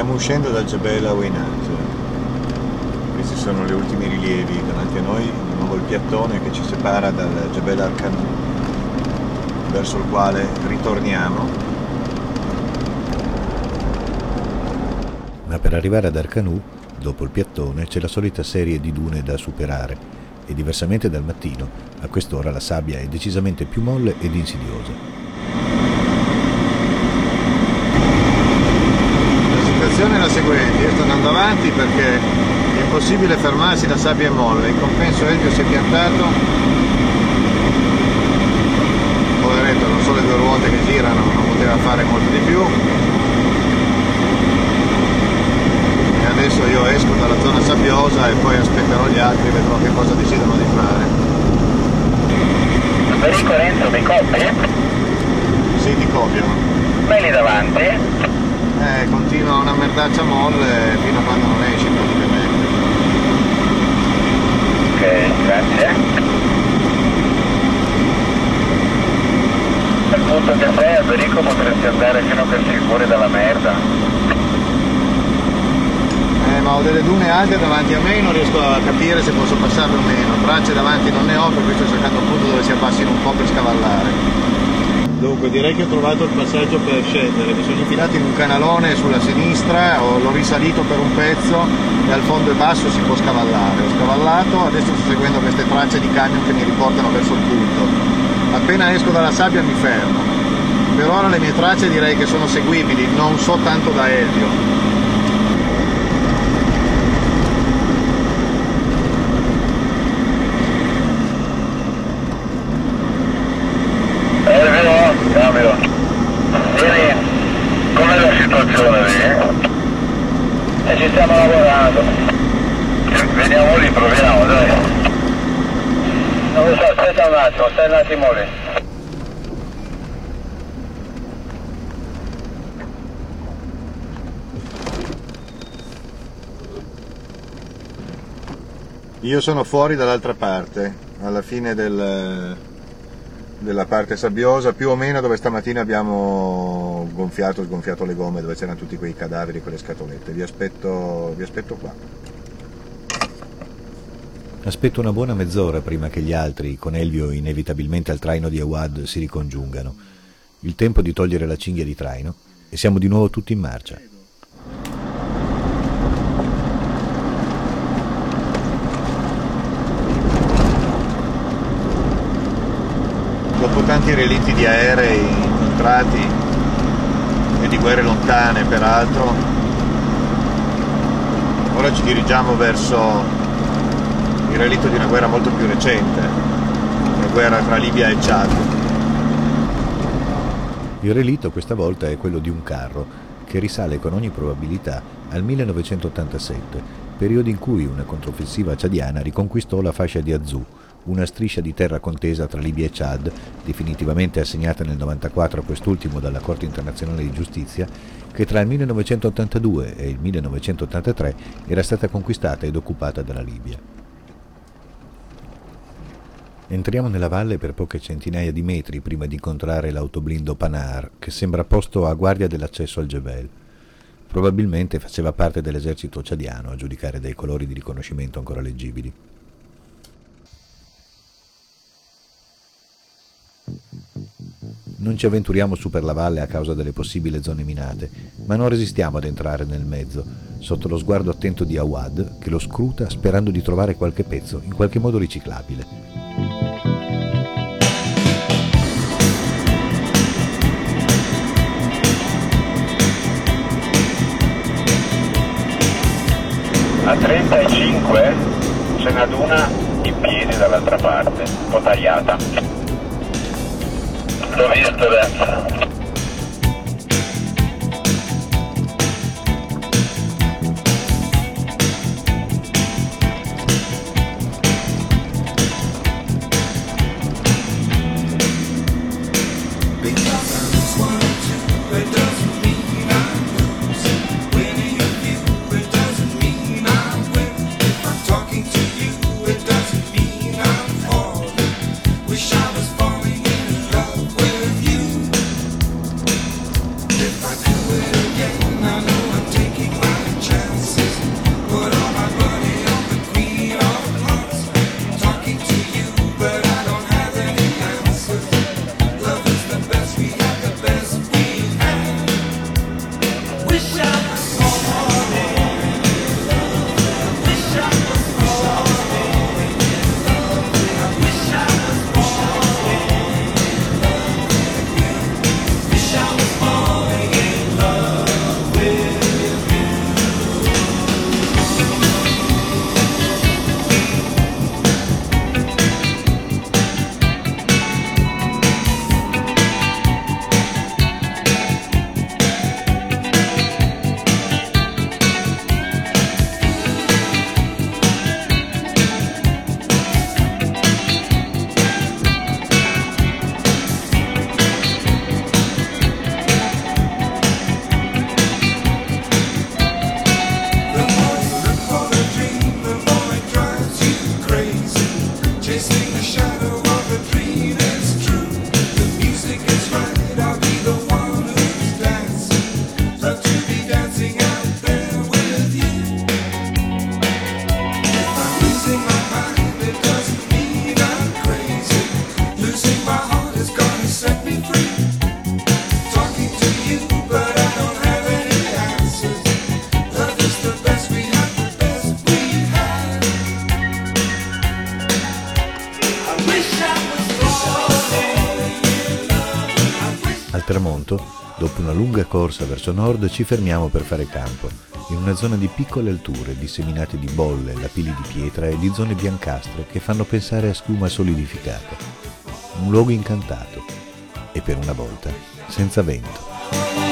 Stiamo uscendo dal Jebel Awinat. Questi sono gli ultimi rilievi davanti a noi, di nuovo il piattone che ci separa dal Jebel Arkan verso il quale ritorniamo. Ma per arrivare ad Arkanù, dopo il piattone, c'è la solita serie di dune da superare e diversamente dal mattino, a quest'ora la sabbia è decisamente più molle ed insidiosa. Situazione è la seguente, io sto andando avanti perché è impossibile fermarsi, la sabbia è molle, in compenso Elvio si è piantato, poveretto non so le due ruote che girano, non poteva fare molto di più, e adesso io esco dalla zona sabbiosa e poi aspetterò gli altri e vedrò che cosa decidono di fare. Federico Renzo mi copri? Sì, ti copiano. Belli davanti? Eh, continua una merdaccia molle fino a quando non esci praticamente. Ok, grazie. Al punto che sei Alberico potresti andare fino a che sei fuori dalla merda. Eh, ma ho delle dune alte davanti a me e non riesco a capire se posso passarle o meno. Braccia davanti non ne ho, per cui sto cercando un punto dove si abbassino un po' per scavallare. Dunque direi che ho trovato il passaggio per scendere, mi sono infilato in un canalone sulla sinistra, l'ho risalito per un pezzo e al fondo e basso si può scavallare. Ho scavallato, adesso sto seguendo queste tracce di camion che mi riportano verso il punto. Appena esco dalla sabbia mi fermo. Per ora le mie tracce direi che sono seguibili, non so tanto da Elvio. Camilo. Vieni, com'è la situazione lì? E ci stiamo lavorando. Veniamo lì, proviamo, dai. Non lo so, aspetta un attimo, stai un attimo lì. Io sono fuori dall'altra parte, alla fine del, della parte sabbiosa, più o meno dove stamattina abbiamo gonfiato, sgonfiato le gomme, dove c'erano tutti quei cadaveri, quelle scatolette. Vi aspetto, vi aspetto qua. Aspetto una buona mezz'ora prima che gli altri, con Elvio inevitabilmente al traino di Awad, si ricongiungano. Il tempo di togliere la cinghia di traino e siamo di nuovo tutti in marcia. Tanti relitti di aerei incontrati e di guerre lontane peraltro, ora ci dirigiamo verso il relitto di una guerra molto più recente, la guerra tra Libia e Chad. Il relitto questa volta è quello di un carro che risale con ogni probabilità al 1987, periodo in cui una controffensiva ciadiana riconquistò la fascia di Azù, una striscia di terra contesa tra Libia e Chad, definitivamente assegnata nel 1994 a quest'ultimo dalla Corte internazionale di giustizia, che tra il 1982 e il 1983 era stata conquistata ed occupata dalla Libia. Entriamo nella valle per poche centinaia di metri prima di incontrare l'autoblindo Panar, che sembra posto a guardia dell'accesso al Jebel. Probabilmente faceva parte dell'esercito ciadiano, a giudicare dai colori di riconoscimento ancora leggibili. Non ci avventuriamo su per la valle a causa delle possibili zone minate, ma non resistiamo ad entrare nel mezzo, sotto lo sguardo attento di Awad, che lo scruta sperando di trovare qualche pezzo, in qualche modo riciclabile. A 35 c'è una duna in piedi dall'altra parte, un po' tagliata. L'ho visto adesso. Tramonto, dopo una lunga corsa verso nord, ci fermiamo per fare campo, in una zona di piccole alture disseminate di bolle, lapili di pietra e di zone biancastre che fanno pensare a schiuma solidificata. Un luogo incantato e per una volta senza vento.